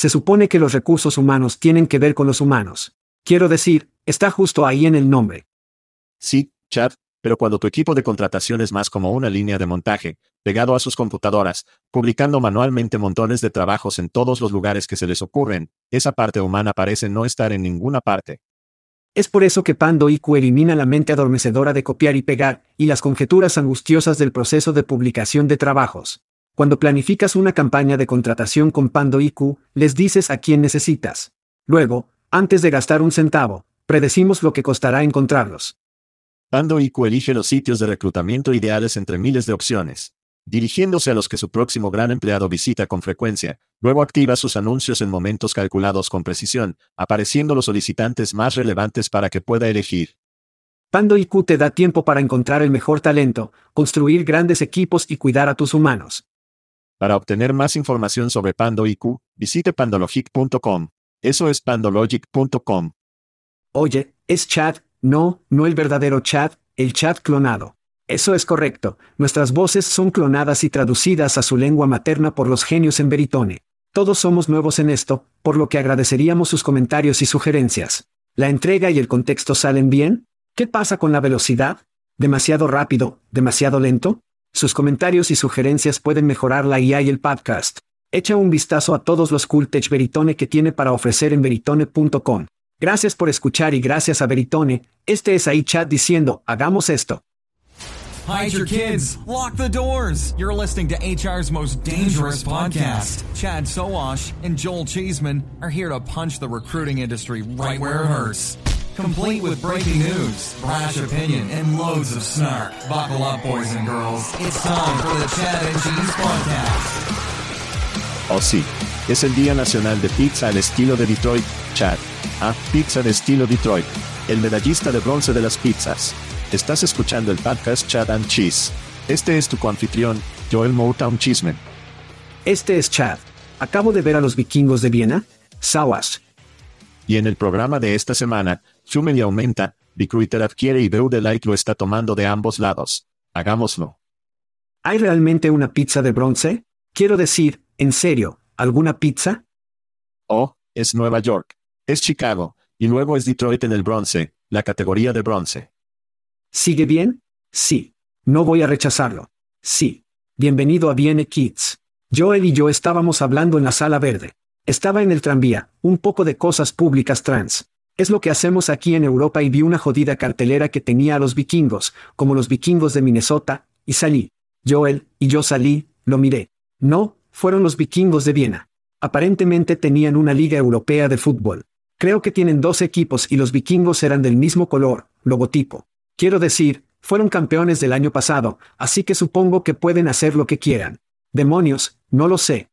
Se supone que los recursos humanos tienen que ver con los humanos. Quiero decir, está justo ahí en el nombre. Sí, Chad, pero cuando tu equipo de contratación es más como una línea de montaje, pegado a sus computadoras, publicando manualmente montones de trabajos en todos los lugares que se les ocurren, esa parte humana parece no estar en ninguna parte. Es por eso que Pando IQ elimina la mente adormecedora de copiar y pegar, y las conjeturas angustiosas del proceso de publicación de trabajos. Cuando planificas una campaña de contratación con Pando IQ, les dices a quién necesitas. Luego, antes de gastar un centavo, predecimos lo que costará encontrarlos. Pando IQ elige los sitios de reclutamiento ideales entre miles de opciones dirigiéndose a los que su próximo gran empleado visita con frecuencia, luego activa sus anuncios en momentos calculados con precisión, apareciendo los solicitantes más relevantes para que pueda elegir. Pando IQ te da tiempo para encontrar el mejor talento, construir grandes equipos y cuidar a tus humanos. Para obtener más información sobre Pando IQ, visite pandologic.com. Eso es pandologic.com. Oye, es chat, no, no el verdadero chat, el chat clonado. Eso es correcto, nuestras voces son clonadas y traducidas a su lengua materna por los genios en Veritone. Todos somos nuevos en esto, por lo que agradeceríamos sus comentarios y sugerencias. ¿La entrega y el contexto salen bien? ¿Qué pasa con la velocidad? ¿Demasiado rápido? ¿Demasiado lento? Sus comentarios y sugerencias pueden mejorar la IA y el podcast. Echa un vistazo a todos los cool tech Veritone que tiene para ofrecer en veritone.com. Gracias por escuchar y gracias a Veritone, este es ahí chat diciendo, hagamos esto. Hide your kids. Lock the doors. You're listening to HR's most dangerous podcast. Chad Sowash and Joel Cheeseman are here to punch the recruiting industry right where it hurts. Complete with breaking news, brash opinion, and loads of snark. Buckle up, boys and girls. It's time for the Chad and Cheese Podcast. Oh sí, es el Día Nacional de Pizza al estilo de Detroit, Chad. Ah, pizza de estilo Detroit. El medallista de bronce de las pizzas. Estás escuchando el podcast Chad and Cheese. Este es tu coanfitrión, Joel Motown Cheeseman. Este es Chad. Acabo de ver a los vikingos de Viena. Sawas. Y en el programa de esta semana, Schumann y aumenta, Recruiter adquiere y Veu de Light lo está tomando de ambos lados. Hagámoslo. ¿Hay realmente una pizza de bronce? Quiero decir, en serio, ¿alguna pizza? Oh, es Nueva York. Es Chicago. Y luego es Detroit en el bronce, la categoría de bronce. ¿Sigue bien? Sí. No voy a rechazarlo. Sí. Bienvenido a Viene Kids. Joel y yo estábamos hablando en la sala verde. Estaba en el tranvía, un poco de cosas públicas trans. Es lo que hacemos aquí en Europa y vi una jodida cartelera que tenía a los vikingos, como los vikingos de Minnesota, y salí. Joel, y yo salí, lo miré. No, fueron los vikingos de Viena. Aparentemente tenían una liga europea de fútbol. Creo que tienen dos equipos y los vikingos eran del mismo color, logotipo. Quiero decir, fueron campeones del año pasado, así que supongo que pueden hacer lo que quieran. Demonios, no lo sé.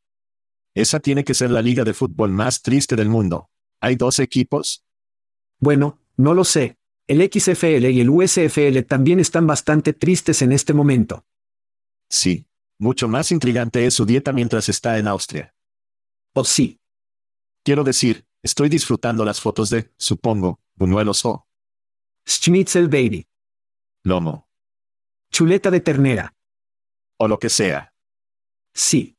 Esa tiene que ser la liga de fútbol más triste del mundo. ¿Hay dos equipos? Bueno, no lo sé. El XFL y el USFL también están bastante tristes en este momento. Sí. Mucho más intrigante es su dieta mientras está en Austria. Oh sí. Quiero decir, estoy disfrutando las fotos de, supongo, buñuelos o Schnitzel Baby. lomo. Chuleta de ternera. O lo que sea. Sí.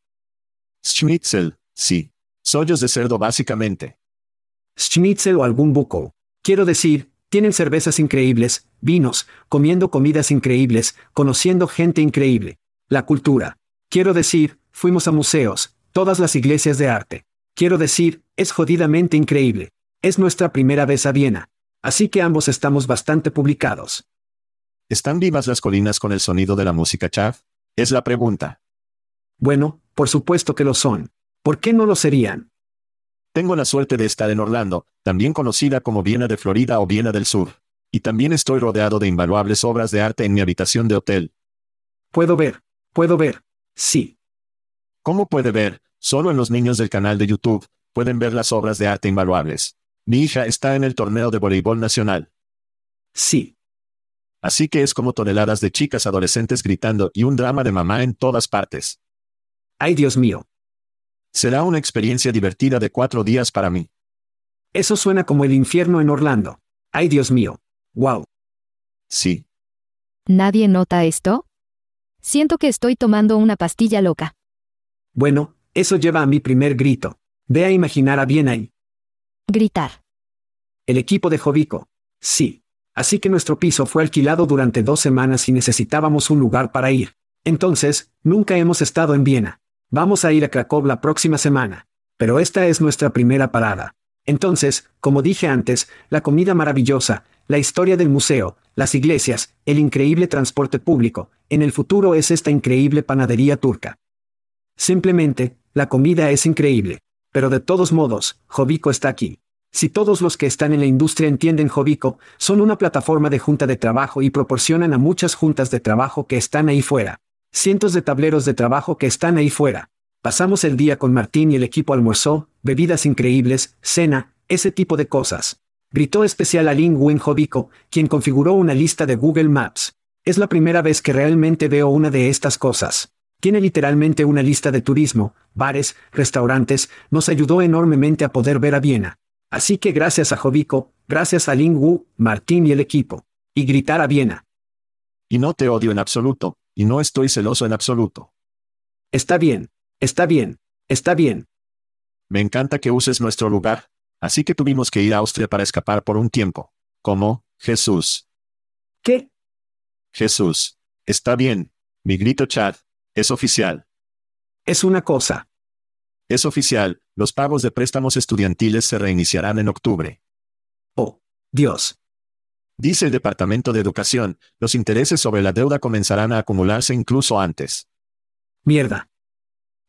Schnitzel, sí. Sollos de cerdo básicamente. Schnitzel o algún buco. Quiero decir, tienen cervezas increíbles, vinos, comiendo comidas increíbles, conociendo gente increíble. La cultura. Quiero decir, fuimos a museos, todas las iglesias de arte. Quiero decir, es jodidamente increíble. Es nuestra primera vez a Viena. Así que ambos estamos bastante publicados. ¿Están vivas las colinas con el sonido de la música chav? Es la pregunta. Bueno, por supuesto que lo son. ¿Por qué no lo serían? Tengo la suerte de estar en Orlando, también conocida como Viena de Florida o Viena del Sur. Y también estoy rodeado de invaluables obras de arte en mi habitación de hotel. Puedo ver, puedo ver. Sí. ¿Cómo puede ver? Solo en los niños del canal de YouTube pueden ver las obras de arte invaluables. Mi hija está en el torneo de voleibol nacional. Sí. Así que es como toneladas de chicas adolescentes gritando y un drama de mamá en todas partes. Ay Dios mío. Será una experiencia divertida de cuatro días para mí. Eso suena como el infierno en Orlando. Ay Dios mío. Wow. Sí. ¿Nadie nota esto? Siento que estoy tomando una pastilla loca. Bueno, eso lleva a mi primer grito. Ve a imaginar a bien ahí. Gritar. El equipo de Jovico. Sí. Así que nuestro piso fue alquilado durante dos semanas y necesitábamos un lugar para ir. Entonces, nunca hemos estado en Viena. Vamos a ir a Krakow la próxima semana. Pero esta es nuestra primera parada. Entonces, como dije antes, la comida maravillosa, la historia del museo, las iglesias, el increíble transporte público, en el futuro es esta increíble panadería turca. Simplemente, la comida es increíble. Pero de todos modos, Jovico está aquí. Si todos los que están en la industria entienden Jovico, son una plataforma de junta de trabajo y proporcionan a muchas juntas de trabajo que están ahí fuera. Cientos de tableros de trabajo que están ahí fuera. Pasamos el día con Martín y el equipo almuerzó, bebidas increíbles, cena, ese tipo de cosas. Gritó especial a Lin Wen Jovico, quien configuró una lista de Google Maps. Es la primera vez que realmente veo una de estas cosas. Tiene literalmente una lista de turismo, bares, restaurantes, nos ayudó enormemente a poder ver a Viena. Así que gracias a Jovico, gracias a Ling Wu, Martín y el equipo. Y gritar a Viena. Y no te odio en absoluto, y no estoy celoso en absoluto. Está bien, está bien, está bien. Me encanta que uses nuestro lugar, así que tuvimos que ir a Austria para escapar por un tiempo. ¿Cómo, Jesús? ¿Qué? Jesús. Está bien. Mi grito Chad. Es oficial. Es una cosa. Es oficial, los pagos de préstamos estudiantiles se reiniciarán en octubre. Oh, Dios. Dice el Departamento de Educación, los intereses sobre la deuda comenzarán a acumularse incluso antes. Mierda.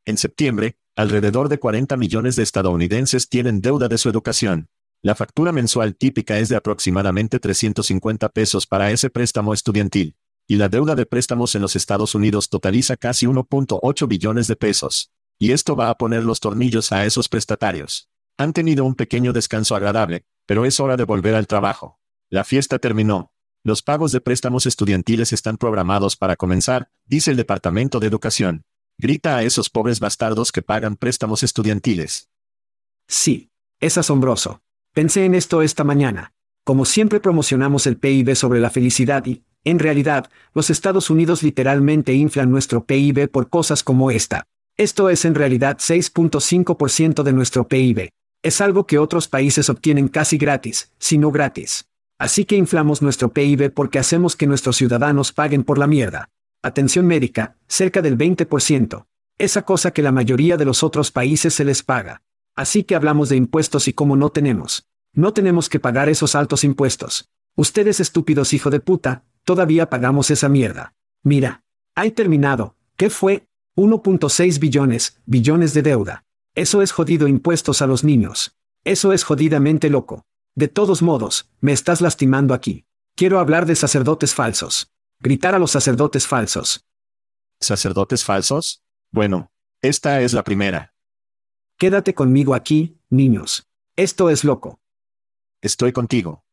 En septiembre, alrededor de 40 millones de estadounidenses tienen deuda de su educación. La factura mensual típica es de aproximadamente 350 pesos para ese préstamo estudiantil. Y la deuda de préstamos en los Estados Unidos totaliza casi 1.8 billones de pesos. Y esto va a poner los tornillos a esos prestatarios. Han tenido un pequeño descanso agradable, pero es hora de volver al trabajo. La fiesta terminó. Los pagos de préstamos estudiantiles están programados para comenzar, dice el Departamento de Educación. Grita a esos pobres bastardos que pagan préstamos estudiantiles. Sí, es asombroso. Pensé en esto esta mañana. Como siempre promocionamos el PIB sobre la felicidad y, en realidad, los Estados Unidos literalmente inflan nuestro PIB por cosas como esta. Esto es en realidad 6.5% de nuestro PIB. Es algo que otros países obtienen casi gratis, si no gratis. Así que inflamos nuestro PIB porque hacemos que nuestros ciudadanos paguen por la mierda. Atención médica, cerca del 20%. Esa cosa que la mayoría de los otros países se les paga. Así que hablamos de impuestos y cómo no tenemos. No tenemos que pagar esos altos impuestos. Ustedes estúpidos hijo de puta, todavía pagamos esa mierda. Mira. Hay terminado. ¿Qué fue? 1.6 billones, billones de deuda. Eso es jodido impuestos a los niños. Eso es jodidamente loco. De todos modos, me estás lastimando aquí. Quiero hablar de sacerdotes falsos. Gritar a los sacerdotes falsos. ¿Sacerdotes falsos? Bueno, esta es la primera. Quédate conmigo aquí, niños. Esto es loco. Estoy contigo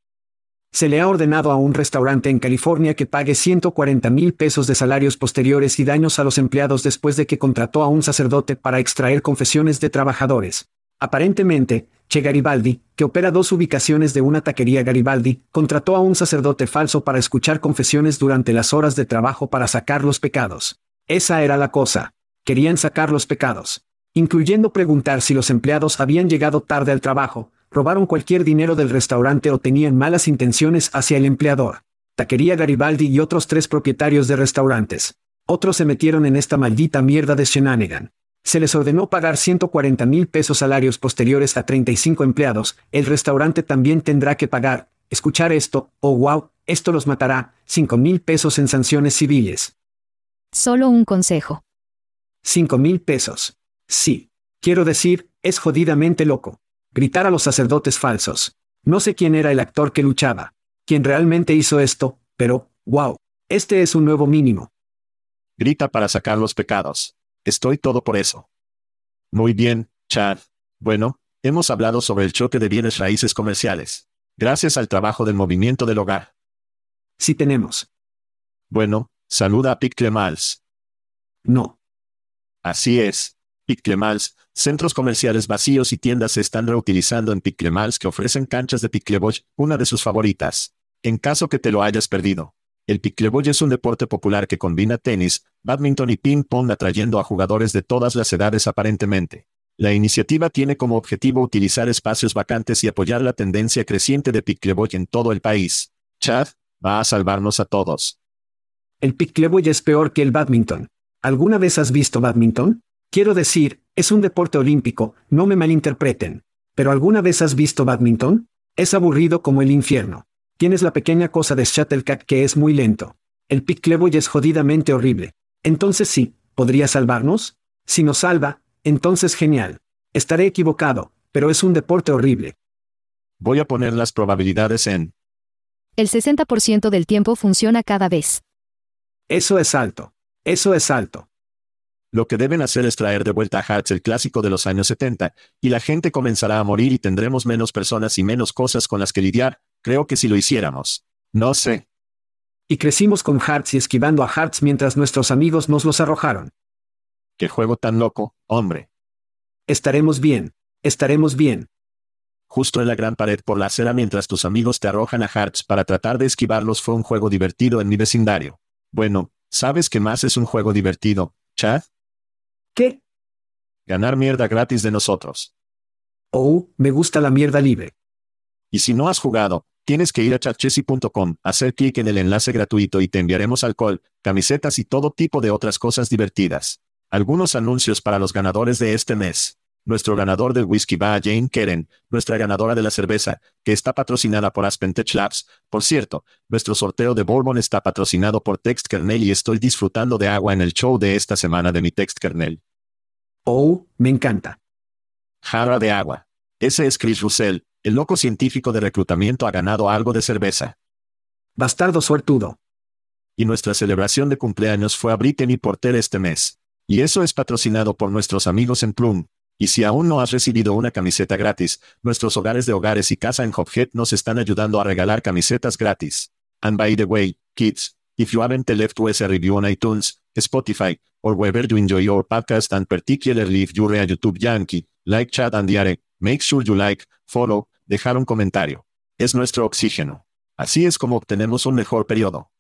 se le ha ordenado a un restaurante en California que pague 140 mil pesos de salarios posteriores y daños a los empleados después de que contrató a un sacerdote para extraer confesiones de trabajadores. Aparentemente, Che Garibaldi, que opera dos ubicaciones de una taquería Garibaldi, contrató a un sacerdote falso para escuchar confesiones durante las horas de trabajo para sacar los pecados. Esa era la cosa. Querían sacar los pecados. Incluyendo preguntar si los empleados habían llegado tarde al trabajo, robaron cualquier dinero del restaurante o tenían malas intenciones hacia el empleador. Taquería Garibaldi y otros tres propietarios de restaurantes. Otros se metieron en esta maldita mierda de Shenanigan. Se les ordenó pagar 140 mil pesos salarios posteriores a 35 empleados, el restaurante también tendrá que pagar, escuchar esto, oh wow, esto los matará, 5 mil pesos en sanciones civiles. Solo un consejo. 5 mil pesos. Sí. Quiero decir, es jodidamente loco gritar a los sacerdotes falsos. No sé quién era el actor que luchaba, quien realmente hizo esto, pero, wow, este es un nuevo mínimo. Grita para sacar los pecados. Estoy todo por eso. Muy bien, Chad. Bueno, hemos hablado sobre el choque de bienes raíces comerciales. Gracias al trabajo del movimiento del hogar. Sí tenemos. Bueno, saluda a Piclemals. No. Así es. Piclemals, Centros comerciales vacíos y tiendas se están reutilizando en Piclemals que ofrecen canchas de pickleball, una de sus favoritas. En caso que te lo hayas perdido. El pickleball es un deporte popular que combina tenis, badminton y ping-pong atrayendo a jugadores de todas las edades aparentemente. La iniciativa tiene como objetivo utilizar espacios vacantes y apoyar la tendencia creciente de pickleball en todo el país. Chad, va a salvarnos a todos. El pickleball es peor que el badminton. ¿Alguna vez has visto badminton? Quiero decir, es un deporte olímpico, no me malinterpreten. ¿Pero alguna vez has visto badminton? Es aburrido como el infierno. Tienes la pequeña cosa de shuttlecock que es muy lento. El pickleball es jodidamente horrible. Entonces sí, ¿podría salvarnos? Si nos salva, entonces genial. Estaré equivocado, pero es un deporte horrible. Voy a poner las probabilidades en... El 60% del tiempo funciona cada vez. Eso es alto. Eso es alto. Lo que deben hacer es traer de vuelta a Hearts el clásico de los años 70, y la gente comenzará a morir y tendremos menos personas y menos cosas con las que lidiar, creo que si lo hiciéramos. No sé. Y crecimos con Hearts y esquivando a Hearts mientras nuestros amigos nos los arrojaron. Qué juego tan loco, hombre. Estaremos bien. Estaremos bien. Justo en la gran pared por la acera mientras tus amigos te arrojan a Hearts para tratar de esquivarlos fue un juego divertido en mi vecindario. Bueno, ¿sabes qué más es un juego divertido, Chad? ¿Qué? Ganar mierda gratis de nosotros. Oh, me gusta la mierda libre. Y si no has jugado, tienes que ir a chatchessy.com, hacer clic en el enlace gratuito y te enviaremos alcohol, camisetas y todo tipo de otras cosas divertidas. Algunos anuncios para los ganadores de este mes. Nuestro ganador del whisky va a Jane Keren, nuestra ganadora de la cerveza, que está patrocinada por Aspen Tech Labs. Por cierto, nuestro sorteo de Bourbon está patrocinado por Text Kernel y estoy disfrutando de agua en el show de esta semana de mi Text Kernel. Oh, me encanta. Jarra de agua. Ese es Chris Russell, el loco científico de reclutamiento ha ganado algo de cerveza. Bastardo suertudo. Y nuestra celebración de cumpleaños fue a Brittany Porter este mes. Y eso es patrocinado por nuestros amigos en Plum. Y si aún no has recibido una camiseta gratis, nuestros hogares de hogares y casa en Hophead nos están ayudando a regalar camisetas gratis. And by the way, kids, if you haven't left us a review on iTunes, Spotify, or wherever you enjoy your podcast and particularly if you're a YouTube Yankee, like Chad and Diare, make sure you like, follow, dejar un comentario. Es nuestro oxígeno. Así es como obtenemos un mejor periodo.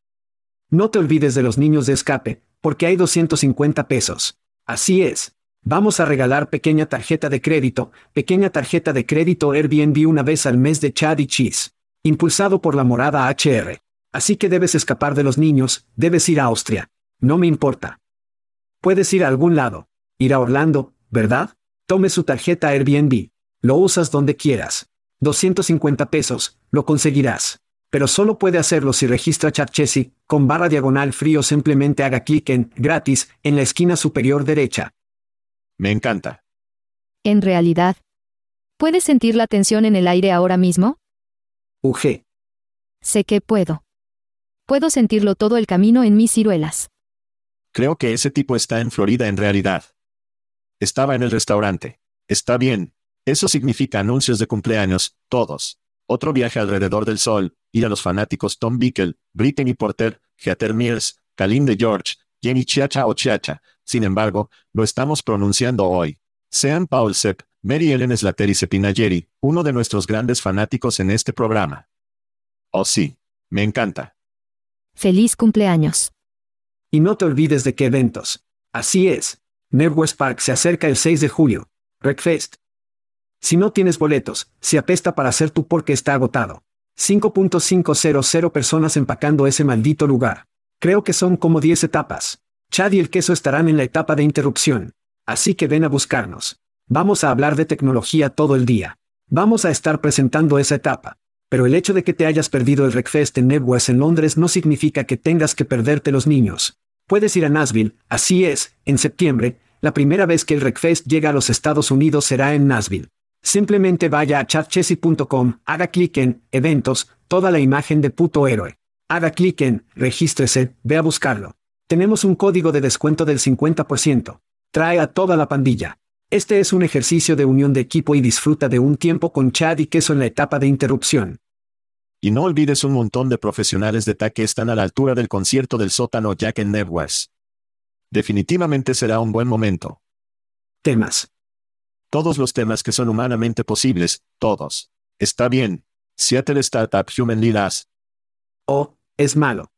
No te olvides de los niños de escape, porque hay 250 pesos. Así es. Vamos a regalar pequeña tarjeta de crédito, pequeña tarjeta de crédito Airbnb una vez al mes de Chad y Cheese. Impulsado por la morada HR. Así que debes escapar de los niños, debes ir a Austria. No me importa. Puedes ir a algún lado. Ir a Orlando, ¿verdad? Tome su tarjeta Airbnb. Lo usas donde quieras. 250 pesos, lo conseguirás. Pero solo puede hacerlo si registra ChatChessy, con barra diagonal frío simplemente haga clic en gratis en la esquina superior derecha. Me encanta. En realidad. ¿Puedes sentir la tensión en el aire ahora mismo? UG. Sé que puedo. Puedo sentirlo todo el camino en mis ciruelas. Creo que ese tipo está en Florida en realidad. Estaba en el restaurante. Está bien. Eso significa anuncios de cumpleaños, todos. Otro viaje alrededor del sol, ir a los fanáticos Tom Bickel, Brittany Porter, Heather Mears, Kalim de George, Jenny Chiacha o Chiacha. Sin embargo, lo estamos pronunciando hoy. Sean Paulsek, Mary Ellen Slater y Sepinayeri, uno de nuestros grandes fanáticos en este programa. Oh sí, me encanta. Feliz cumpleaños. Y no te olvides de qué eventos. Así es. Networks Park se acerca el 6 de julio. Breakfast. Si no tienes boletos, se apesta para hacer tu porque está agotado. 5.500 personas empacando ese maldito lugar. Creo que son como 10 etapas. Chad y el queso estarán en la etapa de interrupción. Así que ven a buscarnos. Vamos a hablar de tecnología todo el día. Vamos a estar presentando esa etapa. Pero el hecho de que te hayas perdido el Wreckfest en Nebworth en Londres no significa que tengas que perderte los niños. Puedes ir a Nashville, así es, en septiembre, la primera vez que el Wreckfest llega a los Estados Unidos será en Nashville. Simplemente vaya a chatchessy.com, haga clic en Eventos, toda la imagen de puto héroe. Haga clic en Regístrese, ve a buscarlo. Tenemos un código de descuento del 50%. Trae a toda la pandilla. Este es un ejercicio de unión de equipo y disfruta de un tiempo con Chad y queso en la etapa de interrupción. Y no olvides un montón de profesionales de TAC que están a la altura del concierto del sótano Jack en Nebwest. Definitivamente será un buen momento. Temas. Todos los temas que son humanamente posibles, todos. Está bien. Seattle Startup Human Leaders. Oh, es malo.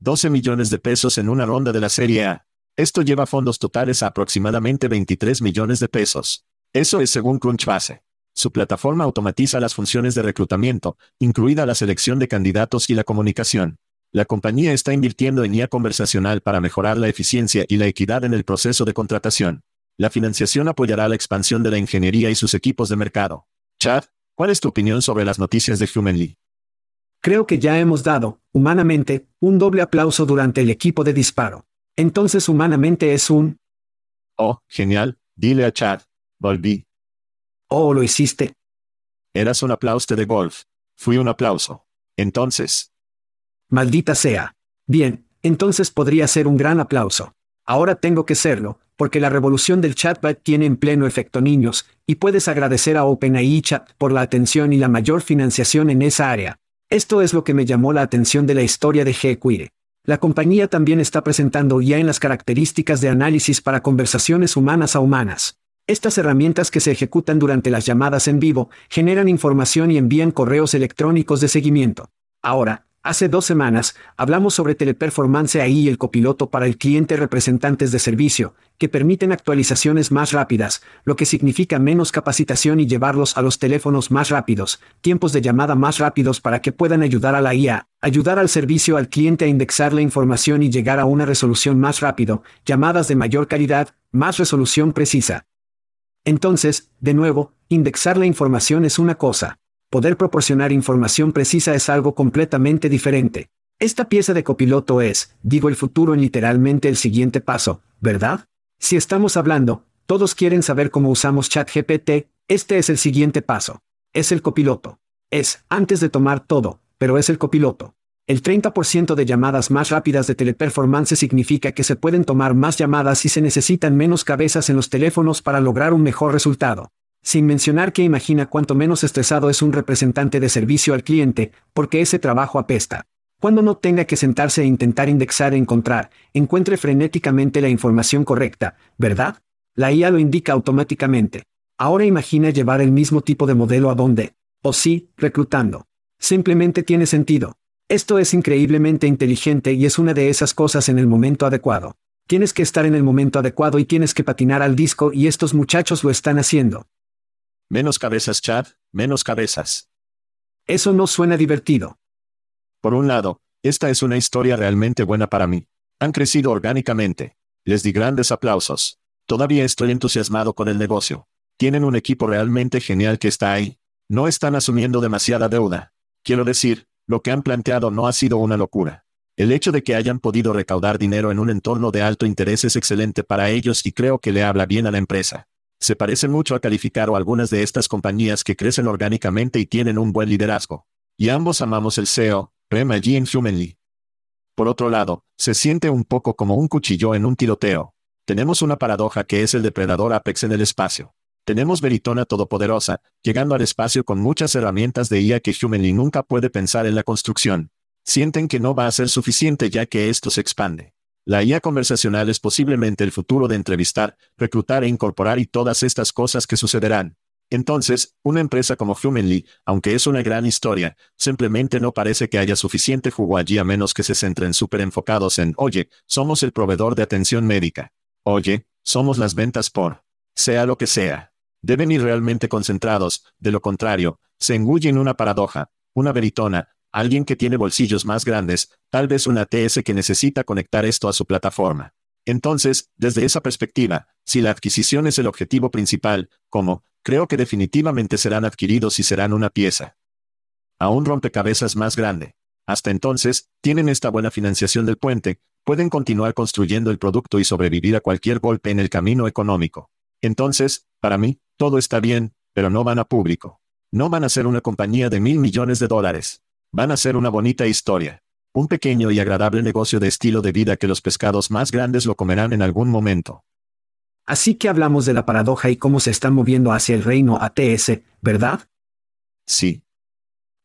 12 millones de pesos en una ronda de la Serie A. Esto lleva fondos totales a aproximadamente 23 millones de pesos. Eso es según Crunchbase. Su plataforma automatiza las funciones de reclutamiento, incluida la selección de candidatos y la comunicación. La compañía está invirtiendo en IA conversacional para mejorar la eficiencia y la equidad en el proceso de contratación. La financiación apoyará la expansión de la ingeniería y sus equipos de mercado. Chad, ¿cuál es tu opinión sobre las noticias de Humanly? Creo que ya hemos dado, humanamente, un doble aplauso durante el equipo de disparo. Entonces humanamente es un... Oh, genial, dile a Chad. Volví. Oh, lo hiciste. Eras un aplauso de golf. Fui un aplauso. Entonces. Maldita sea. Bien, entonces podría ser un gran aplauso. Ahora tengo que serlo, porque la revolución del chatbot tiene en pleno efecto niños, y puedes agradecer a OpenAI Chat por la atención y la mayor financiación en esa área. Esto es lo que me llamó la atención de la historia de GQuire. La compañía también está presentando ya en las características de análisis para conversaciones humanas a humanas. Estas herramientas que se ejecutan durante las llamadas en vivo generan información y envían correos electrónicos de seguimiento. Ahora, hace dos semanas, hablamos sobre Teleperformance AI y el copiloto para el cliente representantes de servicio, que permiten actualizaciones más rápidas, lo que significa menos capacitación y llevarlos a los teléfonos más rápidos, tiempos de llamada más rápidos para que puedan ayudar a la IA, ayudar al servicio al cliente a indexar la información y llegar a una resolución más rápido, llamadas de mayor calidad, más resolución precisa. Entonces, de nuevo, indexar la información es una cosa. Poder proporcionar información precisa es algo completamente diferente. Esta pieza de copiloto es, digo el futuro en literalmente el siguiente paso, ¿verdad? Si estamos hablando, todos quieren saber cómo usamos ChatGPT, este es el siguiente paso. Es el copiloto. Es, antes de tomar todo, pero es el copiloto. El 30% de llamadas más rápidas de teleperformance significa que se pueden tomar más llamadas y se necesitan menos cabezas en los teléfonos para lograr un mejor resultado. Sin mencionar que imagina cuánto menos estresado es un representante de servicio al cliente, porque ese trabajo apesta. Cuando no tenga que sentarse e intentar indexar e encontrar, encuentre frenéticamente la información correcta, ¿verdad? La IA lo indica automáticamente. Ahora imagina llevar el mismo tipo de modelo a donde, o sí, reclutando. Simplemente tiene sentido. Esto es increíblemente inteligente y es una de esas cosas en el momento adecuado. Tienes que estar en el momento adecuado y tienes que patinar al disco y estos muchachos lo están haciendo. Menos cabezas, Chad, menos cabezas. Eso no suena divertido. Por un lado, esta es una historia realmente buena para mí. Han crecido orgánicamente. Les di grandes aplausos. Todavía estoy entusiasmado con el negocio. Tienen un equipo realmente genial que está ahí. No están asumiendo demasiada deuda. Quiero decir, lo que han planteado no ha sido una locura. El hecho de que hayan podido recaudar dinero en un entorno de alto interés es excelente para ellos y creo que le habla bien a la empresa. Se parece mucho a Calificar o algunas de estas compañías que crecen orgánicamente y tienen un buen liderazgo. Y ambos amamos el SEO, Rema G. Humanly. Por otro lado, se siente un poco como un cuchillo en un tiroteo. Tenemos una paradoja que es el depredador Apex en el espacio. Tenemos Veritona todopoderosa, llegando al espacio con muchas herramientas de IA que Humanly nunca puede pensar en la construcción. Sienten que no va a ser suficiente ya que esto se expande. La IA conversacional es posiblemente el futuro de entrevistar, reclutar e incorporar y todas estas cosas que sucederán. Entonces, una empresa como Humanly, aunque es una gran historia, simplemente no parece que haya suficiente jugo allí a menos que se centren súper enfocados en, oye, somos el proveedor de atención médica. Oye, somos las ventas por, sea lo que sea. Deben ir realmente concentrados, de lo contrario, se engullen una paradoja, una veritona, alguien que tiene bolsillos más grandes, tal vez una TS que necesita conectar esto a su plataforma. Entonces, desde esa perspectiva, si la adquisición es el objetivo principal, como, creo que definitivamente serán adquiridos y serán una pieza. A un rompecabezas más grande. Hasta entonces, tienen esta buena financiación del puente, pueden continuar construyendo el producto y sobrevivir a cualquier golpe en el camino económico. Entonces, para mí, todo está bien, pero no van a público. No van a ser una compañía de mil millones de dólares. Van a ser una bonita historia. Un pequeño y agradable negocio de estilo de vida que los pescados más grandes lo comerán en algún momento. Así que hablamos de la paradoja y cómo se están moviendo hacia el reino ATS, ¿verdad? Sí.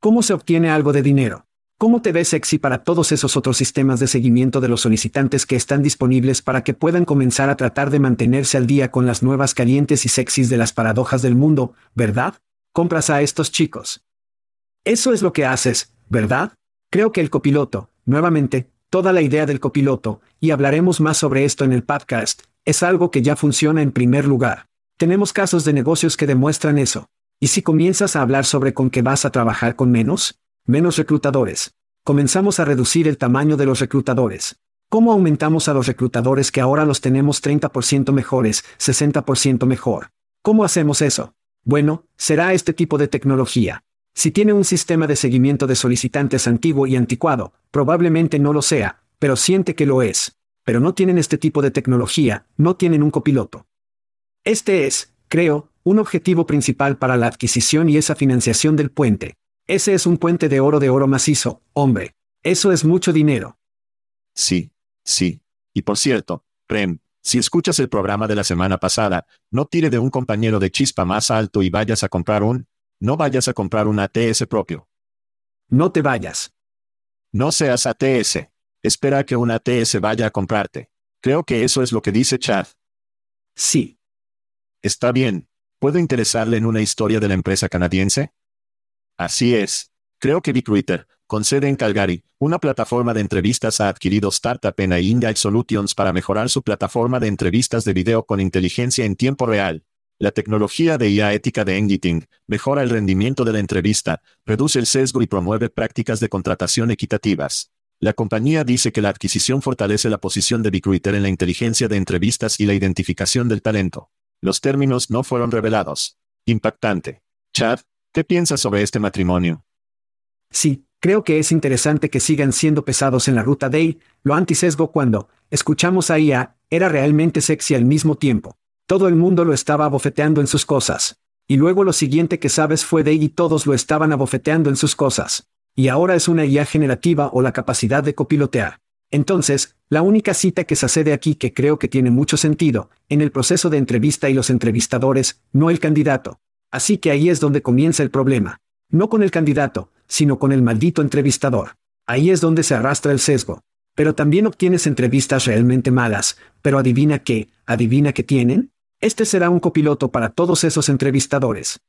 ¿Cómo se obtiene algo de dinero? ¿Cómo te ves sexy para todos esos otros sistemas de seguimiento de los solicitantes que están disponibles para que puedan comenzar a tratar de mantenerse al día con las nuevas calientes y sexys de las paradojas del mundo, ¿verdad? Compras a estos chicos. Eso es lo que haces, ¿verdad? Creo que el copiloto, nuevamente, toda la idea del copiloto, y hablaremos más sobre esto en el podcast, es algo que ya funciona en primer lugar. Tenemos casos de negocios que demuestran eso. ¿Y si comienzas a hablar sobre con qué vas a trabajar con menos? Menos reclutadores. Comenzamos a reducir el tamaño de los reclutadores. ¿Cómo aumentamos a los reclutadores que ahora los tenemos 30% mejores, 60% mejor? ¿Cómo hacemos eso? Bueno, será este tipo de tecnología. Si tiene un sistema de seguimiento de solicitantes antiguo y anticuado, probablemente no lo sea, pero siente que lo es. Pero no tienen este tipo de tecnología, no tienen un copiloto. Este es, creo, un objetivo principal para la adquisición y esa financiación del puente. Ese es un puente de oro de oro macizo, hombre. Eso es mucho dinero. Sí, Sí. Y por cierto, Prem, si escuchas el programa de la semana pasada, no tire de un compañero de chispa más alto y vayas a comprar un... No vayas a comprar un ATS propio. No te vayas. No seas ATS. Espera a que un ATS vaya a comprarte. Creo que eso es lo que dice Chad. Sí. Está bien. ¿Puedo interesarle en una historia de la empresa canadiense? Así es. Creo que Recruiter, con sede en Calgary, una plataforma de entrevistas ha adquirido Startup en Engage Solutions para mejorar su plataforma de entrevistas de video con inteligencia en tiempo real. La tecnología de IA ética de Engiting mejora el rendimiento de la entrevista, reduce el sesgo y promueve prácticas de contratación equitativas. La compañía dice que la adquisición fortalece la posición de Recruiter en la inteligencia de entrevistas y la identificación del talento. Los términos no fueron revelados. Impactante. Chad, ¿qué piensas sobre este matrimonio? Sí, Creo que es interesante que sigan siendo pesados en la ruta Day, lo antisesgo cuando, escuchamos a IA, era realmente sexy al mismo tiempo. Todo el mundo lo estaba abofeteando en sus cosas. Y luego lo siguiente que sabes fue Day y todos lo estaban abofeteando en sus cosas. Y ahora es una IA generativa o la capacidad de copilotear. Entonces, la única cita que se de aquí que creo que tiene mucho sentido, en el proceso de entrevista y los entrevistadores, no el candidato. Así que ahí es donde comienza el problema. No con el candidato, sino con el maldito entrevistador. Ahí es donde se arrastra el sesgo. Pero también obtienes entrevistas realmente malas, pero adivina qué, adivina qué tienen. Este será un copiloto para todos esos entrevistadores.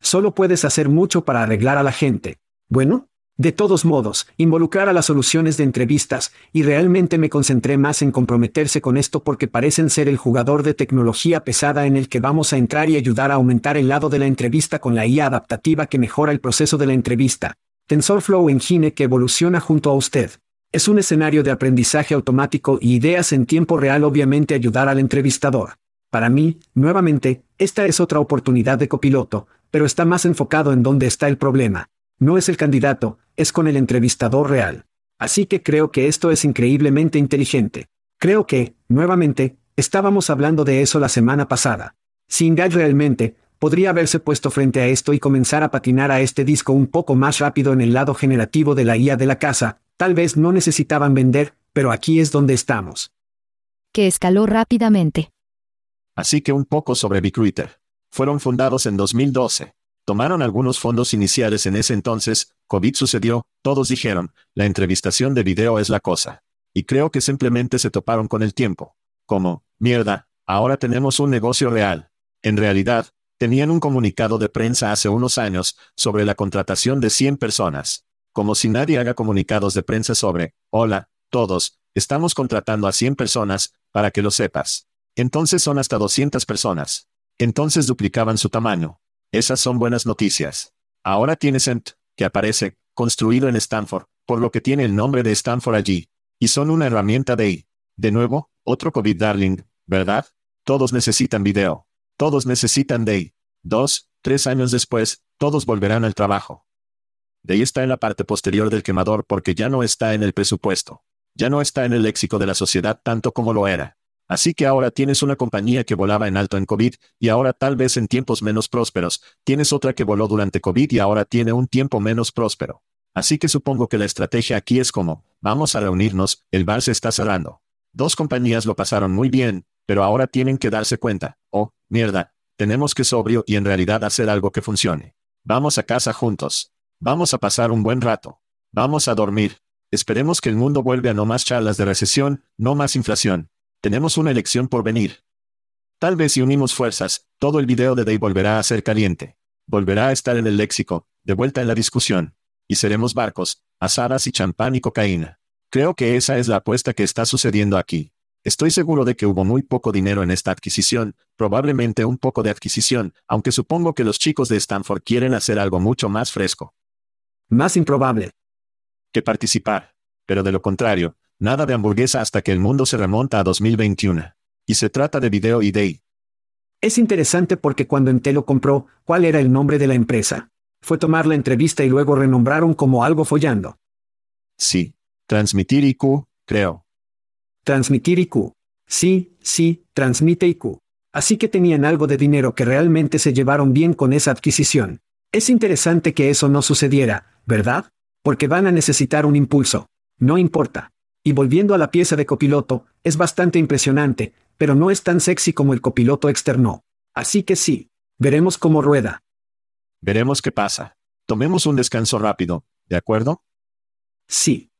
Solo puedes hacer mucho para arreglar a la gente. Bueno, de todos modos, involucrar a las soluciones de entrevistas, y realmente me concentré más en comprometerse con esto porque parecen ser el jugador de tecnología pesada en el que vamos a entrar y ayudar a aumentar el lado de la entrevista con la IA adaptativa que mejora el proceso de la entrevista. TensorFlow Engine que evoluciona junto a usted. Es un escenario de aprendizaje automático y ideas en tiempo real obviamente ayudar al entrevistador. Para mí, nuevamente, esta es otra oportunidad de copiloto, pero está más enfocado en dónde está el problema. No es el candidato, es con el entrevistador real. Así que creo que esto es increíblemente inteligente. Creo que, nuevamente, estábamos hablando de eso la semana pasada. Si realmente, podría haberse puesto frente a esto y comenzar a patinar a este disco un poco más rápido en el lado generativo de la IA de la casa, tal vez no necesitaban vender, pero aquí es donde estamos. Que escaló rápidamente. Así que un poco sobre Recruiter. Fueron fundados en 2012. Tomaron algunos fondos iniciales en ese entonces, COVID sucedió, todos dijeron, la entrevistación de video es la cosa. Y creo que simplemente se toparon con el tiempo. Como, mierda, ahora tenemos un negocio real. En realidad, tenían un comunicado de prensa hace unos años sobre la contratación de 100 personas. Como si nadie haga comunicados de prensa sobre, hola, todos, estamos contratando a 100 personas, para que lo sepas. Entonces son hasta 200 personas. Entonces duplicaban su tamaño. Esas son buenas noticias. Ahora tiene Cent, que aparece, construido en Stanford, por lo que tiene el nombre de Stanford allí. Y son una herramienta de... De nuevo, otro COVID darling, ¿verdad? Todos necesitan video. Todos necesitan de... Dos, tres años después, todos volverán al trabajo. Ahí está en la parte posterior del quemador porque ya no está en el presupuesto. Ya no está en el léxico de la sociedad tanto como lo era. Así que ahora tienes una compañía que volaba en alto en COVID, y ahora tal vez en tiempos menos prósperos, tienes otra que voló durante COVID y ahora tiene un tiempo menos próspero. Así que supongo que la estrategia aquí es como, vamos a reunirnos, el bar se está cerrando. Dos compañías lo pasaron muy bien, pero ahora tienen que darse cuenta, oh, mierda, tenemos que sobrio y en realidad hacer algo que funcione. Vamos a casa juntos. Vamos a pasar un buen rato. Vamos a dormir. Esperemos que el mundo vuelva a no más charlas de recesión, no más inflación. Tenemos una elección por venir. Tal vez si unimos fuerzas, todo el video de Day volverá a ser caliente. Volverá a estar en el léxico, de vuelta en la discusión. Y seremos barcos, asadas y champán y cocaína. Creo que esa es la apuesta que está sucediendo aquí. Estoy seguro de que hubo muy poco dinero en esta adquisición, probablemente un poco de adquisición, aunque supongo que los chicos de Stanford quieren hacer algo mucho más fresco. Más improbable. Que participar. Pero de lo contrario, nada de hamburguesa hasta que el mundo se remonta a 2021. Y se trata de video y day. Es interesante porque cuando Entel lo compró, ¿cuál era el nombre de la empresa? Fue tomar la entrevista y luego renombraron como algo follando. Sí. Transmitir IQ, creo. Transmitir IQ. Sí, sí, transmite IQ. Así que tenían algo de dinero que realmente se llevaron bien con esa adquisición. Es interesante que eso no sucediera, ¿verdad? Porque van a necesitar un impulso. No importa. Y volviendo a la pieza de copiloto, es bastante impresionante, pero no es tan sexy como el copiloto externo. Así que sí. Veremos cómo rueda. Veremos qué pasa. Tomemos un descanso rápido, ¿de acuerdo? Sí.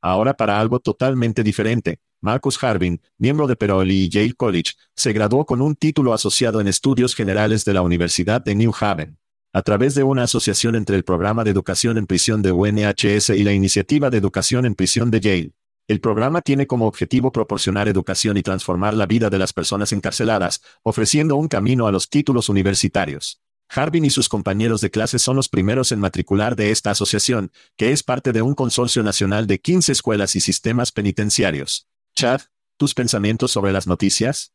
Ahora para algo totalmente diferente. Marcus Harbin, miembro de Peroli y Yale College, se graduó con un título asociado en estudios generales de la Universidad de New Haven. A través de una asociación entre el Programa de Educación en Prisión de UNHS y la Iniciativa de Educación en Prisión de Yale. El programa tiene como objetivo proporcionar educación y transformar la vida de las personas encarceladas, ofreciendo un camino a los títulos universitarios. Harbin y sus compañeros de clase son los primeros en matricular de esta asociación, que es parte de un consorcio nacional de 15 escuelas y sistemas penitenciarios. Chad, ¿tus pensamientos sobre las noticias?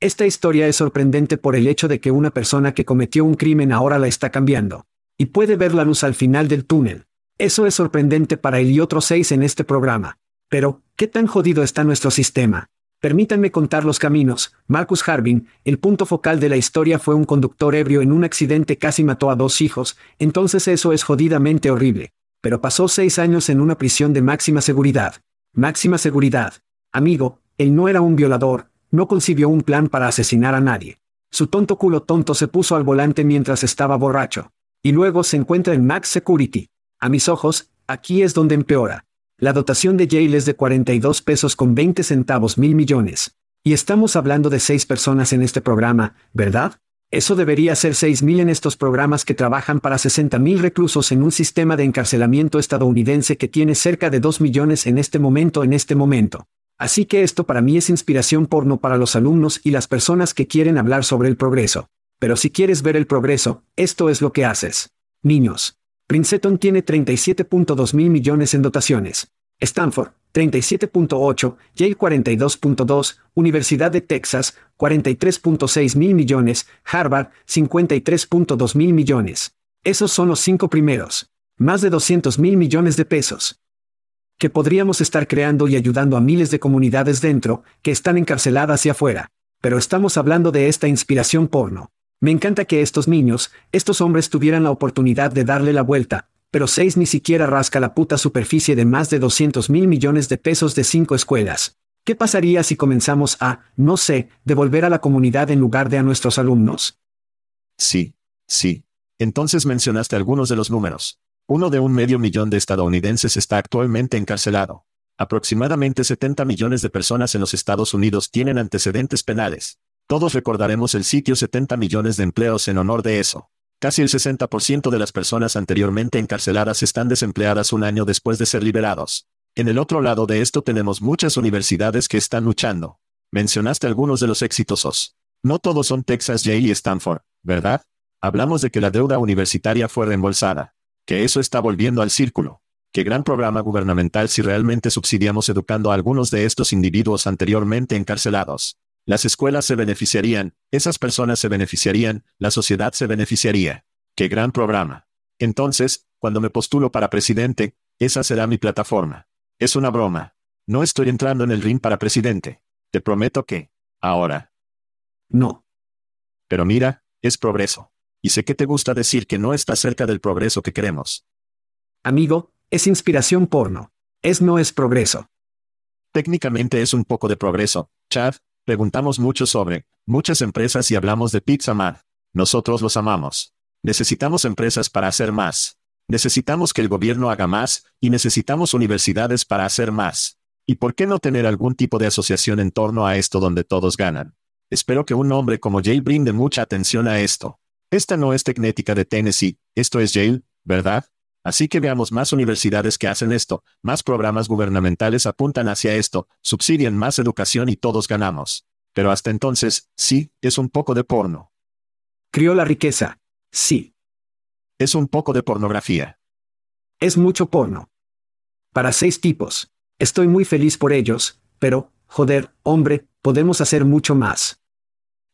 Esta historia es sorprendente por el hecho de que una persona que cometió un crimen ahora la está cambiando. Y puede ver la luz al final del túnel. Eso es sorprendente para él y otros seis en este programa. Pero, ¿qué tan jodido está nuestro sistema? Permítanme contar los caminos. Marcus Harbin, el punto focal de la historia fue un conductor ebrio en un accidente casi mató a dos hijos, entonces eso es jodidamente horrible. Pero pasó seis años en una prisión de máxima seguridad. Máxima seguridad. Amigo, él no era un violador, no concibió un plan para asesinar a nadie. Su tonto culo tonto se puso al volante mientras estaba borracho. Y luego se encuentra en Max Security. A mis ojos, aquí es donde empeora. La dotación de Yale es de 42 pesos con 20 centavos mil millones. Y estamos hablando de seis personas en este programa, ¿verdad? Eso debería ser 6.000 en estos programas que trabajan para 60.000 reclusos en un sistema de encarcelamiento estadounidense que tiene cerca de 2 millones en este momento en este momento. Así que esto para mí es inspiración porno para los alumnos y las personas que quieren hablar sobre el progreso. Pero si quieres ver el progreso, esto es lo que haces. Niños. Princeton tiene 37.2 mil millones en dotaciones. Stanford, 37.8, Yale 42.2, Universidad de Texas, 43.6 mil millones, Harvard, 53.2 mil millones. Esos son los cinco primeros. Más de 200 mil millones de pesos que podríamos estar creando y ayudando a miles de comunidades dentro, que están encarceladas y afuera. Pero estamos hablando de esta inspiración porno. Me encanta que estos niños, estos hombres tuvieran la oportunidad de darle la vuelta, pero seis ni siquiera rasca la puta superficie de más de 200 mil millones de pesos de cinco escuelas. ¿Qué pasaría si comenzamos a, no sé, devolver a la comunidad en lugar de a nuestros alumnos? Sí, sí. Entonces mencionaste algunos de los números. Uno de un medio millón de estadounidenses está actualmente encarcelado. Aproximadamente 70 millones de personas en los Estados Unidos tienen antecedentes penales. Todos recordaremos el sitio 70 millones de empleos en honor de eso. Casi el 60% de las personas anteriormente encarceladas están desempleadas un año después de ser liberados. En el otro lado de esto tenemos muchas universidades que están luchando. Mencionaste algunos de los exitosos. No todos son Texas, Yale y Stanford, ¿verdad? Hablamos de que la deuda universitaria fue reembolsada que eso está volviendo al círculo. Qué gran programa gubernamental si realmente subsidiamos educando a algunos de estos individuos anteriormente encarcelados. Las escuelas se beneficiarían, esas personas se beneficiarían, la sociedad se beneficiaría. Qué gran programa. Entonces, cuando me postulo para presidente, esa será mi plataforma. Es una broma. No estoy entrando en el ring para presidente. Te prometo que. Ahora. No. Pero mira, es progreso. Y sé que te gusta decir que no está cerca del progreso que queremos. Amigo, es inspiración porno. Es no es progreso. Técnicamente es un poco de progreso, Chad. Preguntamos mucho sobre muchas empresas y hablamos de Pizza Man. Nosotros los amamos. Necesitamos empresas para hacer más. Necesitamos que el gobierno haga más, y necesitamos universidades para hacer más. ¿Y por qué no tener algún tipo de asociación en torno a esto donde todos ganan? Espero que un hombre como Jay brinde mucha atención a esto. Esta no es Tecnética de Tennessee, esto es Yale, ¿verdad? Así que veamos más universidades que hacen esto, más programas gubernamentales apuntan hacia esto, subsidian más educación y todos ganamos. Pero hasta entonces, sí, es un poco de porno. Crió la riqueza. Sí. Es un poco de pornografía. Es mucho porno. Para seis tipos. Estoy muy feliz por ellos, pero, joder, hombre, podemos hacer mucho más.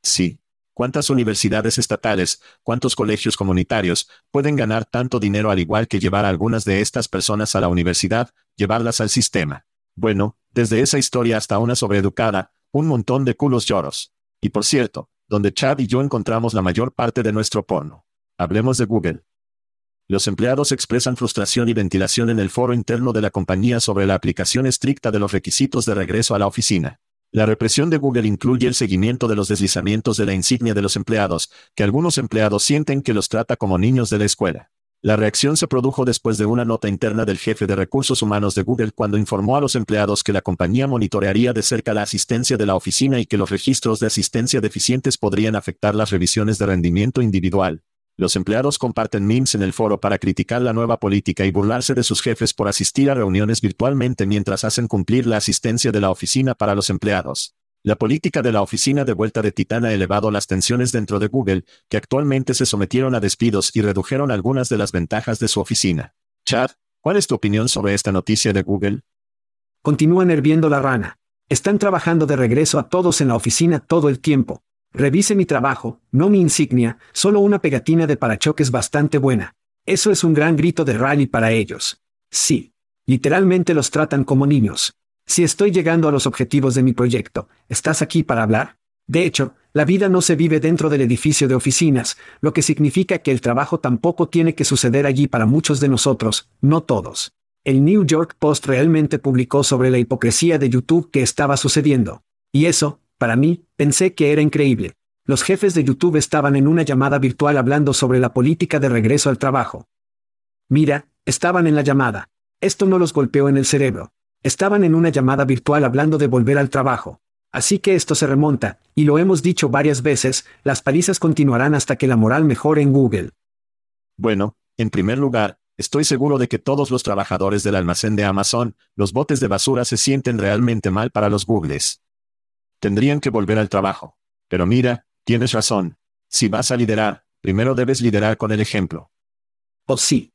Sí. ¿Cuántas universidades estatales, cuántos colegios comunitarios pueden ganar tanto dinero al igual que llevar a algunas de estas personas a la universidad, llevarlas al sistema? Bueno, desde esa historia hasta una sobreeducada, un montón de culos lloros. Y por cierto, donde Chad y yo encontramos la mayor parte de nuestro porno. Hablemos de Google. Los empleados expresan frustración y ventilación en el foro interno de la compañía sobre la aplicación estricta de los requisitos de regreso a la oficina. La represión de Google incluye el seguimiento de los deslizamientos de la insignia de los empleados, que algunos empleados sienten que los trata como niños de la escuela. La reacción se produjo después de una nota interna del jefe de recursos humanos de Google cuando informó a los empleados que la compañía monitorearía de cerca la asistencia de la oficina y que los registros de asistencia deficientes podrían afectar las revisiones de rendimiento individual. Los empleados comparten memes en el foro para criticar la nueva política y burlarse de sus jefes por asistir a reuniones virtualmente mientras hacen cumplir la asistencia de la oficina para los empleados. La política de la oficina de vuelta de Titán ha elevado las tensiones dentro de Google, que actualmente se sometieron a despidos y redujeron algunas de las ventajas de su oficina. Chad, ¿cuál es tu opinión sobre esta noticia de Google? Continúan hirviendo la rana. Están trabajando de regreso a todos en la oficina todo el tiempo. Revise mi trabajo, no mi insignia, solo una pegatina de parachoques bastante buena. Eso es un gran grito de rally para ellos. Sí. Literalmente los tratan como niños. Si estoy llegando a los objetivos de mi proyecto, ¿estás aquí para hablar? De hecho, la vida no se vive dentro del edificio de oficinas, lo que significa que el trabajo tampoco tiene que suceder allí para muchos de nosotros, no todos. El New York Post realmente publicó sobre la hipocresía de YouTube que estaba sucediendo. Y eso, para mí, pensé que era increíble. Los jefes de YouTube estaban en una llamada virtual hablando sobre la política de regreso al trabajo. Mira, estaban en la llamada. Esto no los golpeó en el cerebro. Estaban en una llamada virtual hablando de volver al trabajo. Así que esto se remonta, y lo hemos dicho varias veces, las palizas continuarán hasta que la moral mejore en Google. Bueno, en primer lugar, estoy seguro de que todos los trabajadores del almacén de Amazon, los botes de basura se sienten realmente mal para los Googles. Tendrían que volver al trabajo. Pero mira, tienes razón. Si vas a liderar, primero debes liderar con el ejemplo. Oh sí.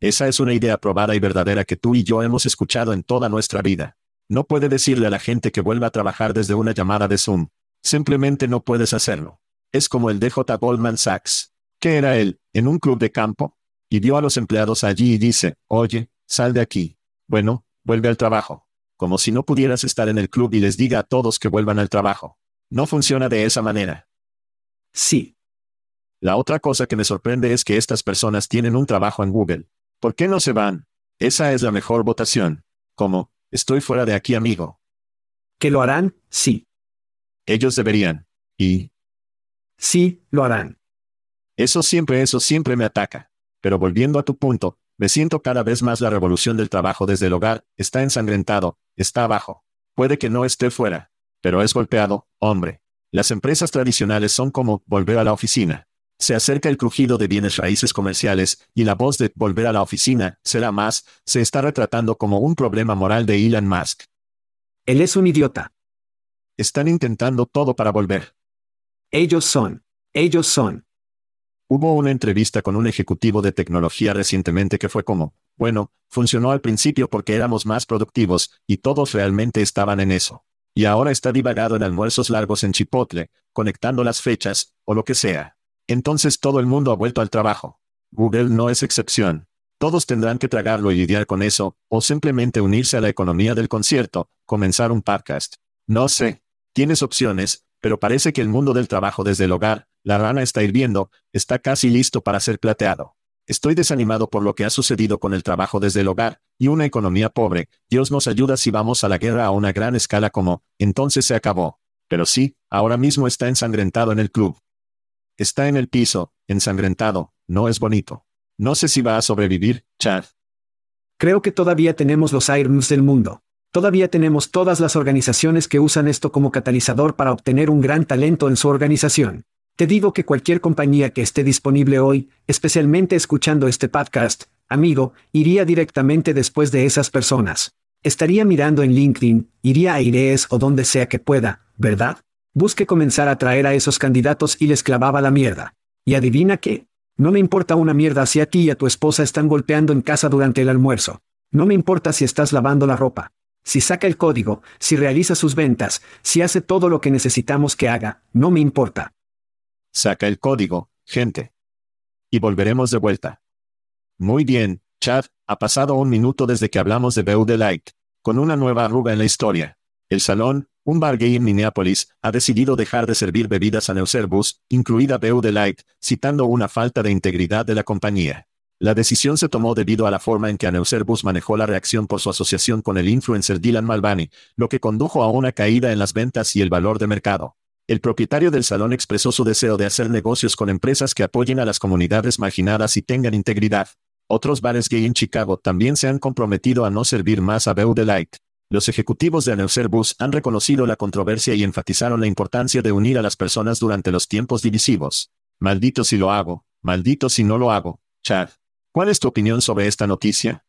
Esa es una idea probada y verdadera que tú y yo hemos escuchado en toda nuestra vida. No puede decirle a la gente que vuelva a trabajar desde una llamada de Zoom. Simplemente no puedes hacerlo. Es como el DJ Goldman Sachs. ¿Qué era él? ¿En un club de campo? Y vio a los empleados allí y dice, oye, sal de aquí. Bueno, vuelve al trabajo como si no pudieras estar en el club y les diga a todos que vuelvan al trabajo. No funciona de esa manera. Sí. La otra cosa que me sorprende es que estas personas tienen un trabajo en Google. ¿Por qué no se van? Esa es la mejor votación. Como, estoy fuera de aquí, amigo. ¿Que lo harán? Sí. Ellos deberían. ¿Y? Sí, lo harán. Eso siempre, eso siempre me ataca. Pero volviendo a tu punto, me siento cada vez más la revolución del trabajo desde el hogar, está ensangrentado, está abajo. Puede que no esté fuera. Pero es golpeado, hombre. Las empresas tradicionales son como volver a la oficina. Se acerca el crujido de bienes raíces comerciales, y la voz de volver a la oficina, será más, se está retratando como un problema moral de Elon Musk. Él es un idiota. Están intentando todo para volver. Ellos son. Ellos son. Hubo una entrevista con un ejecutivo de tecnología recientemente que fue como, bueno, funcionó al principio porque éramos más productivos, y todos realmente estaban en eso. Y ahora está divagado en almuerzos largos en Chipotle, conectando las fechas, o lo que sea. Entonces todo el mundo ha vuelto al trabajo. Google no es excepción. Todos tendrán que tragarlo y lidiar con eso, o simplemente unirse a la economía del concierto, comenzar un podcast. No sé. Tienes opciones, pero parece que el mundo del trabajo desde el hogar, la rana está hirviendo, está casi listo para ser plateado. Estoy desanimado por lo que ha sucedido con el trabajo desde el hogar, y una economía pobre. Dios nos ayuda si vamos a la guerra a una gran escala como, entonces se acabó. Pero sí, ahora mismo está ensangrentado en el club. Está en el piso, ensangrentado, no es bonito. No sé si va a sobrevivir, Chad. Creo que todavía tenemos los Irons del mundo. Todavía tenemos todas las organizaciones que usan esto como catalizador para obtener un gran talento en su organización. Te digo que cualquier compañía que esté disponible hoy, especialmente escuchando este podcast, amigo, iría directamente después de esas personas. Estaría mirando en LinkedIn, iría a Irees o donde sea que pueda, ¿verdad? Busque comenzar a traer a esos candidatos y les clavaba la mierda. Y adivina qué. No me importa una mierda si a ti y a tu esposa están golpeando en casa durante el almuerzo. No me importa si estás lavando la ropa. Si saca el código, si realiza sus ventas, si hace todo lo que necesitamos que haga, no me importa. Saca el código, gente. Y volveremos de vuelta. Muy bien, Chad, ha pasado un minuto desde que hablamos de Beu Light, con una nueva arruga en la historia. El salón, un bar gay en Minneapolis, ha decidido dejar de servir bebidas a Neuserbus, incluida Beu Light, citando una falta de integridad de la compañía. La decisión se tomó debido a la forma en que Aneuserbus manejó la reacción por su asociación con el influencer Dylan Malvani, lo que condujo a una caída en las ventas y el valor de mercado. El propietario del salón expresó su deseo de hacer negocios con empresas que apoyen a las comunidades marginadas y tengan integridad. Otros bares gay en Chicago también se han comprometido a no servir más a Beu Light. Los ejecutivos de Aneuserbus han reconocido la controversia y enfatizaron la importancia de unir a las personas durante los tiempos divisivos. Maldito si lo hago, maldito si no lo hago, Chad. ¿Cuál es tu opinión sobre esta noticia?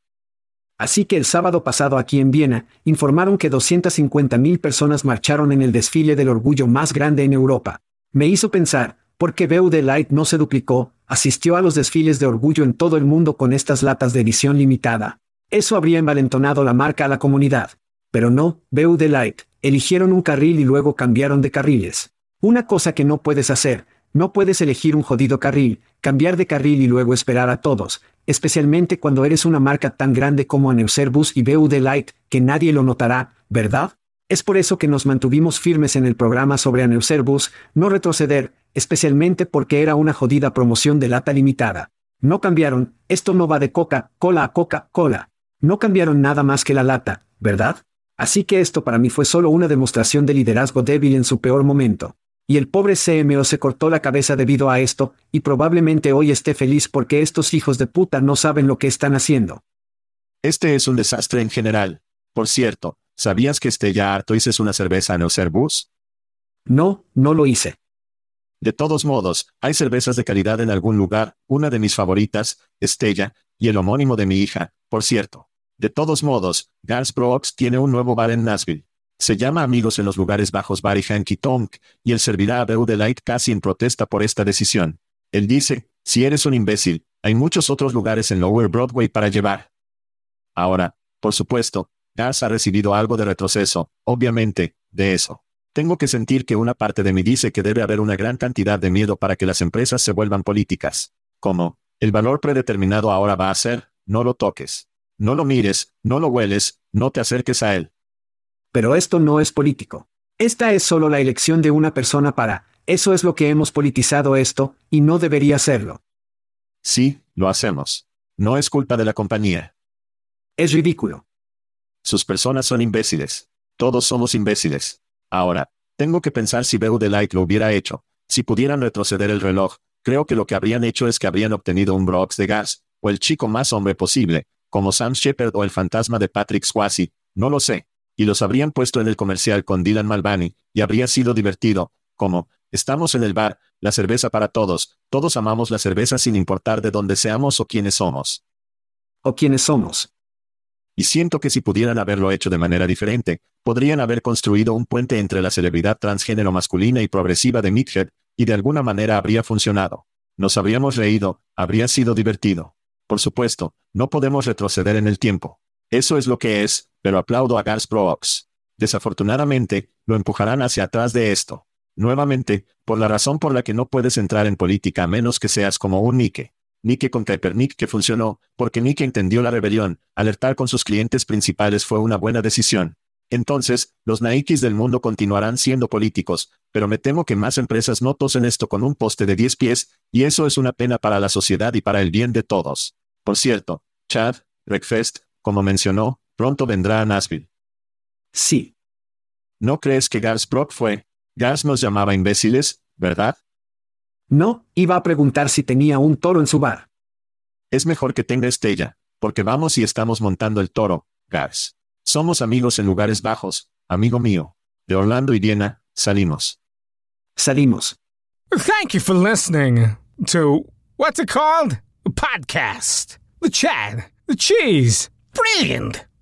Así que el sábado pasado aquí en Viena, informaron que 250.000 personas marcharon en el desfile del orgullo más grande en Europa. Me hizo pensar, ¿por qué Light no se duplicó, asistió a los desfiles de orgullo en todo el mundo con estas latas de edición limitada? Eso habría envalentonado la marca a la comunidad. Pero no, Beude Light, eligieron un carril y luego cambiaron de carriles. Una cosa que no puedes hacer, no puedes elegir un jodido carril, cambiar de carril y luego esperar a todos, especialmente cuando eres una marca tan grande como Aneuserbus y BUD Light, que nadie lo notará, ¿verdad? Es por eso que nos mantuvimos firmes en el programa sobre Aneuserbus, no retroceder, especialmente porque era una jodida promoción de lata limitada. No cambiaron, esto no va de Coca-Cola a Coca-Cola. No cambiaron nada más que la lata, ¿verdad? Así que esto para mí fue solo una demostración de liderazgo débil en su peor momento. Y el pobre CMO se cortó la cabeza debido a esto, y probablemente hoy esté feliz porque estos hijos de puta no saben lo que están haciendo. Este es un desastre en general. Por cierto, ¿sabías que Stella Artois una cerveza no Bus? No, no lo hice. De todos modos, hay cervezas de calidad en algún lugar, una de mis favoritas, Stella, y el homónimo de mi hija, por cierto. De todos modos, Gans Brooks tiene un nuevo bar en Nashville. Se llama Amigos en los Lugares Bajos Barry Hanky Tonk, y él servirá a Beu Light casi en protesta por esta decisión. Él dice, si eres un imbécil, hay muchos otros lugares en Lower Broadway para llevar. Ahora, por supuesto, Gas ha recibido algo de retroceso, obviamente, de eso. Tengo que sentir que una parte de mí dice que debe haber una gran cantidad de miedo para que las empresas se vuelvan políticas. Como, el valor predeterminado ahora va a ser, no lo toques. No lo mires, no lo hueles, no te acerques a él. Pero esto no es político. Esta es solo la elección de una persona para, eso es lo que hemos politizado esto, y no debería serlo. Sí, lo hacemos. No es culpa de la compañía. Es ridículo. Sus personas son imbéciles. Todos somos imbéciles. Ahora, tengo que pensar si Beu Light lo hubiera hecho. Si pudieran retroceder el reloj, creo que lo que habrían hecho es que habrían obtenido un Brox de gas, o el chico más hombre posible, como Sam Shepard o el fantasma de Patrick Swayze, no lo sé y los habrían puesto en el comercial con Dylan Malvani, y habría sido divertido, como, estamos en el bar, la cerveza para todos, todos amamos la cerveza sin importar de dónde seamos o quiénes somos. O quiénes somos. Y siento que si pudieran haberlo hecho de manera diferente, podrían haber construido un puente entre la celebridad transgénero masculina y progresiva de Meathead, y de alguna manera habría funcionado. Nos habríamos reído, habría sido divertido. Por supuesto, no podemos retroceder en el tiempo. Eso es lo que es, pero aplaudo a Gars Brooks. Desafortunadamente, lo empujarán hacia atrás de esto. Nuevamente, por la razón por la que no puedes entrar en política a menos que seas como un Nike. Nike con Kaepernick que funcionó, porque Nike entendió la rebelión, alertar con sus clientes principales fue una buena decisión. Entonces, los Nikes del mundo continuarán siendo políticos, pero me temo que más empresas no tosen esto con un poste de 10 pies, y eso es una pena para la sociedad y para el bien de todos. Por cierto, Chad, Breakfast, como mencionó, pronto vendrá a Nashville. Sí. ¿No crees que Gars Brock fue? Gars nos llamaba imbéciles, ¿verdad? No, iba a preguntar si tenía un toro en su bar. Es mejor que tenga Estella, porque vamos y estamos montando el toro, Gars. Somos amigos en lugares bajos, amigo mío. De Orlando y Viena, salimos. Salimos. Thank you for listening to what's it called? A podcast. the Chad, the cheese. Brilliant.